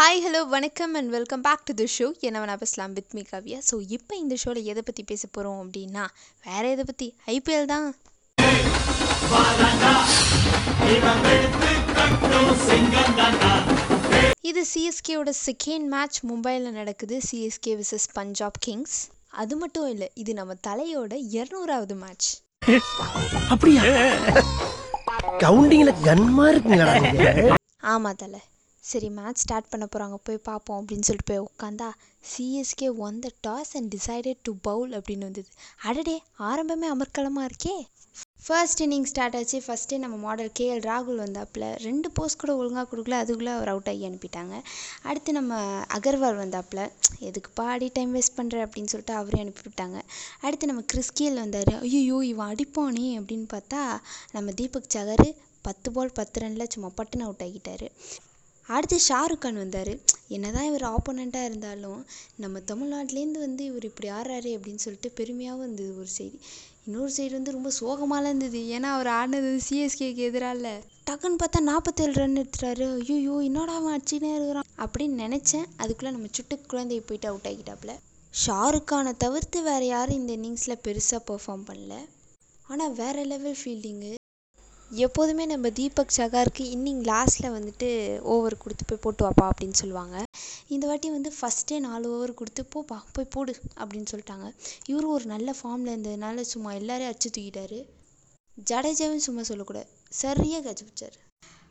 Hi hello வணக்கம் and welcome back to the show என்ன வேணா பேசலாம் வித் மீ கவ்யா. ஸோ இப்போ இந்த ஷோவில் எதை பற்றி பேச போகிறோம் அப்படின்னா வேறு எதை பற்றி ஐபிஎல் தான். இது சிஎஸ்கேவோட செகண்ட் மேட்ச் மும்பையில் நடக்குது. சிஎஸ்கே விசஸ் பஞ்சாப் கிங்ஸ் அது மட்டும் இல்லை இது நம்ம தலையோட இரநூறாவது மேட்ச் அப்படியா? கவுண்டிங்ல கன்மா இருக்குங்களா ஆமாம் தலை. சரி மேட்ச் ஸ்டார்ட் பண்ண போகிறாங்க போய் பார்ப்போம் அப்படின்னு சொல்லிட்டு போய் உட்காந்தா CSK won the toss and decided to bowl அப்படின்னு வந்தது. அடடே ஆரம்பமே அமர்க்கலமாக இருக்கே. ஃபர்ஸ்ட் இன்னிங் ஸ்டார்ட் ஆச்சு. ஃபஸ்ட்டே நம்ம மாடல் கேஎல் ராகுல் வந்தாப்புல ரெண்டு போஸ்ட் கூட ஒழுங்காக கொடுக்கல அதுக்குள்ளே அவர் அவுட் ஆகி அனுப்பிட்டாங்க. அடுத்து நம்ம அகர்வால் வந்தாப்புல எதுக்குப்பா அடி டைம் வேஸ்ட் பண்ணுற அப்படின்னு சொல்லிட்டு அவரே அனுப்பிவிட்டாங்க. அடுத்து நம்ம கிறிஸ்கியல் வந்தார். ஐயோ இவன் அடிப்பானே அப்படின்னு பார்த்தா நம்ம தீபக் சகர் பத்து பால் பத்து ரனில் சும்மா பட்டுன்னு அவுட் ஆகிட்டாரு. அடுத்து ஷாருக் கான் வந்தார். என்னதான் இவர் ஆப்போனண்ட்டாக இருந்தாலும் நம்ம தமிழ்நாட்டிலேருந்து வந்து இவர் இப்படி ஆடுறாரு அப்படின்னு சொல்லிட்டு பெருமையாகவும் இருந்தது ஒரு சைடு இன்னொரு சைடு வந்து ரொம்ப சோகமாலாம் இருந்தது. ஏன்னா அவர் ஆடினது சிஎஸ்கேக்கு எதிராக இல்லை டக்குன்னு பார்த்தா நாற்பத்தேழு ரன் எடுத்துட்டாரு. ஐயோ என்னடா அவன் அடிச்சுனே இருக்கிறான் அப்படின்னு நினச்சேன். அதுக்குள்ளே நம்ம சுட்டு குழந்தைய போயிட்டு அவுட் ஆகிட்டாப்புல ஷாருக்கானை தவிர்த்து வேறு யாரும் இந்த இன்னிங்ஸில் பெருசாக பெர்ஃபார்ம் பண்ணல. ஆனால் வேறு லெவல் ஃபீல்டிங்கு எப்போதுமே நம்ம தீபக் சகாருக்கு இன்னிங் லாஸ்ட்டில் வந்துட்டு ஓவர் கொடுத்து போய் போட்டு வாப்பா அப்படின்னு சொல்லுவாங்க. இந்த வாட்டி வந்து ஃபஸ்ட்டே நாலு ஓவர் கொடுத்து போப்பா போய் போடு அப்படின்னு சொல்லிட்டாங்க. இவரும் ஒரு நல்ல ஃபார்மில் இருந்ததுனால சும்மா எல்லாரையும் அடிச்சு தூக்கிட்டாரு. ஜடேஜாவும் சும்மா சொல்லக்கூடாது. சரியாக கச்சு பிடிச்சார்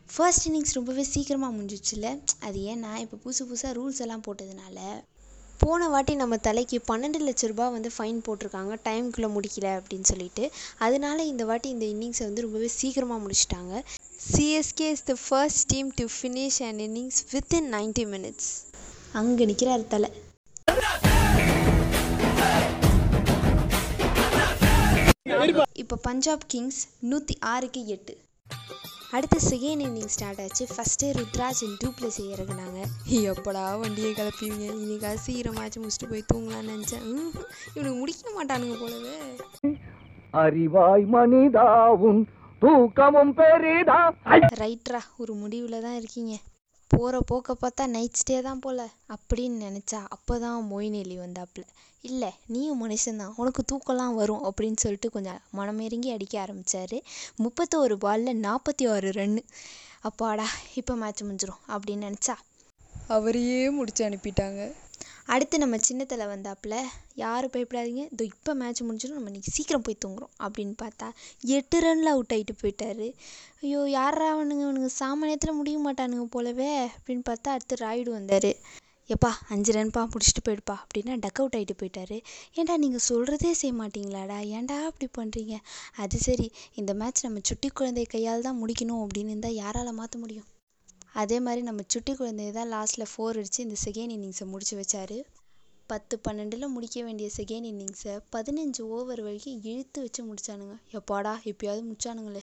ஃபர்ஸ்ட் இன்னிங்ஸ் ரொம்பவே சீக்கிரமாக முடிஞ்சிச்சுல அது ஏன்னா இப்போ புதுசு புதுசாக ரூல்ஸ் எல்லாம் போட்டதுனால. போன வாட்டி நம்ம தலைக்கு பன்னெண்டு லட்ச ரூபாய் வந்து ஃபைன் போட்டிருக்காங்க. டைம்குள்ளே முடிக்கல அப்படின்னு சொல்லிட்டு. அதனால இந்த வாட்டி இந்த இன்னிங்ஸை வந்து ரொம்பவே சீக்கிரமாக முடிச்சிட்டாங்க. CSK is the first team to finish and innings within ninety minutes அங்கே நிற்கிறார் தலை. இப்போ பஞ்சாப் கிங்ஸ் நூற்றி ஆறுக்கு எட்டு. அடுத்து செகண்ட் இன்னிங் ஸ்டார்ட் ஆச்சு. ஃபஸ்ட்டே ருத்ராஜ் அண்ட் டூப்ளசி இறங்குனாங்க. எப்படா வண்டியை கிளப்பிங்க இன்னைக்காவது சீக்கிரமாச்சும் முடிச்சுட்டு போய் தூங்கலாம்னு நினச்சேன். இவனுக்கு முடிக்க மாட்டானுங்க போலவே. அறிவாய் மனிதாவும் தூக்கமும் பெரிதா. ரைட்ரா ஒரு முடிவில் தான் இருக்கீங்க. போகிற போக்க பார்த்தா நைட் ஸ்டே தான் போல அப்படின்னு நினச்சா அப்போ தான் மொயின் வந்தாப்புல. இல்லை நீயும் மனுஷன்தான் உனக்கு தூக்கம்லாம் வரும் அப்படின்னு சொல்லிட்டு கொஞ்சம் மனமிறங்கி அடிக்க ஆரம்பித்தார் முப்பத்தோரு பாலில் நாற்பத்தி ஆறு ரன்னு அப்பாடா இப்போ மேட்ச் முடிஞ்சிடும் அப்படின்னு நினச்சா அவரையே முடிச்சு அனுப்பிட்டாங்க. அடுத்து நம்ம சின்னத்தலை வந்தாப்புல யாரும் பயப்படாதீங்க. இதோ இப்போ மேட்ச் முடிஞ்சிடும் நம்ம இன்றைக்கி சீக்கிரம் போய் தூங்குறோம் அப்படின்னு பார்த்தா எட்டு ரனில் அவுட் ஆகிட்டு போயிட்டாரு. ஐயோ யாரா அவனுங்க? அவனுங்க சாமானியத்தில் முடிய மாட்டானுங்க போலவே அப்படின்னு பார்த்தா அடுத்து ராய்டு வந்தார். எப்பா அஞ்சு ரன்பா முடிச்சுட்டு போயிடுப்பா அப்படின்னா டக் அவுட் ஆகிட்டு போயிட்டாரு. ஏன்டா நீங்கள் சொல்கிறதே செய்ய மாட்டீங்களாடா? ஏன்டா அப்படி பண்ணுறீங்க அது சரி இந்த மேட்ச் நம்ம சுட்டி குழந்தை கையால் தான் முடிக்கணும் அப்படின்னு இருந்தால் யாரால் மாற்ற முடியும்? அதே மாதிரி நம்ம சுட்டி குழந்தைய தான் லாஸ்ட்டில் ஃபோர் அடித்து இந்த செகண்ட் இன்னிங்ஸை முடிச்சு வச்சாரு. பத்து பன்னெண்டில் முடிக்க வேண்டிய செகண்ட் இன்னிங்ஸை பதினஞ்சு ஓவர் வரைக்கும் இழுத்து வச்சு முடிச்சானுங்க. எப்பாடா எப்பயாவது முடிச்சானுங்களே.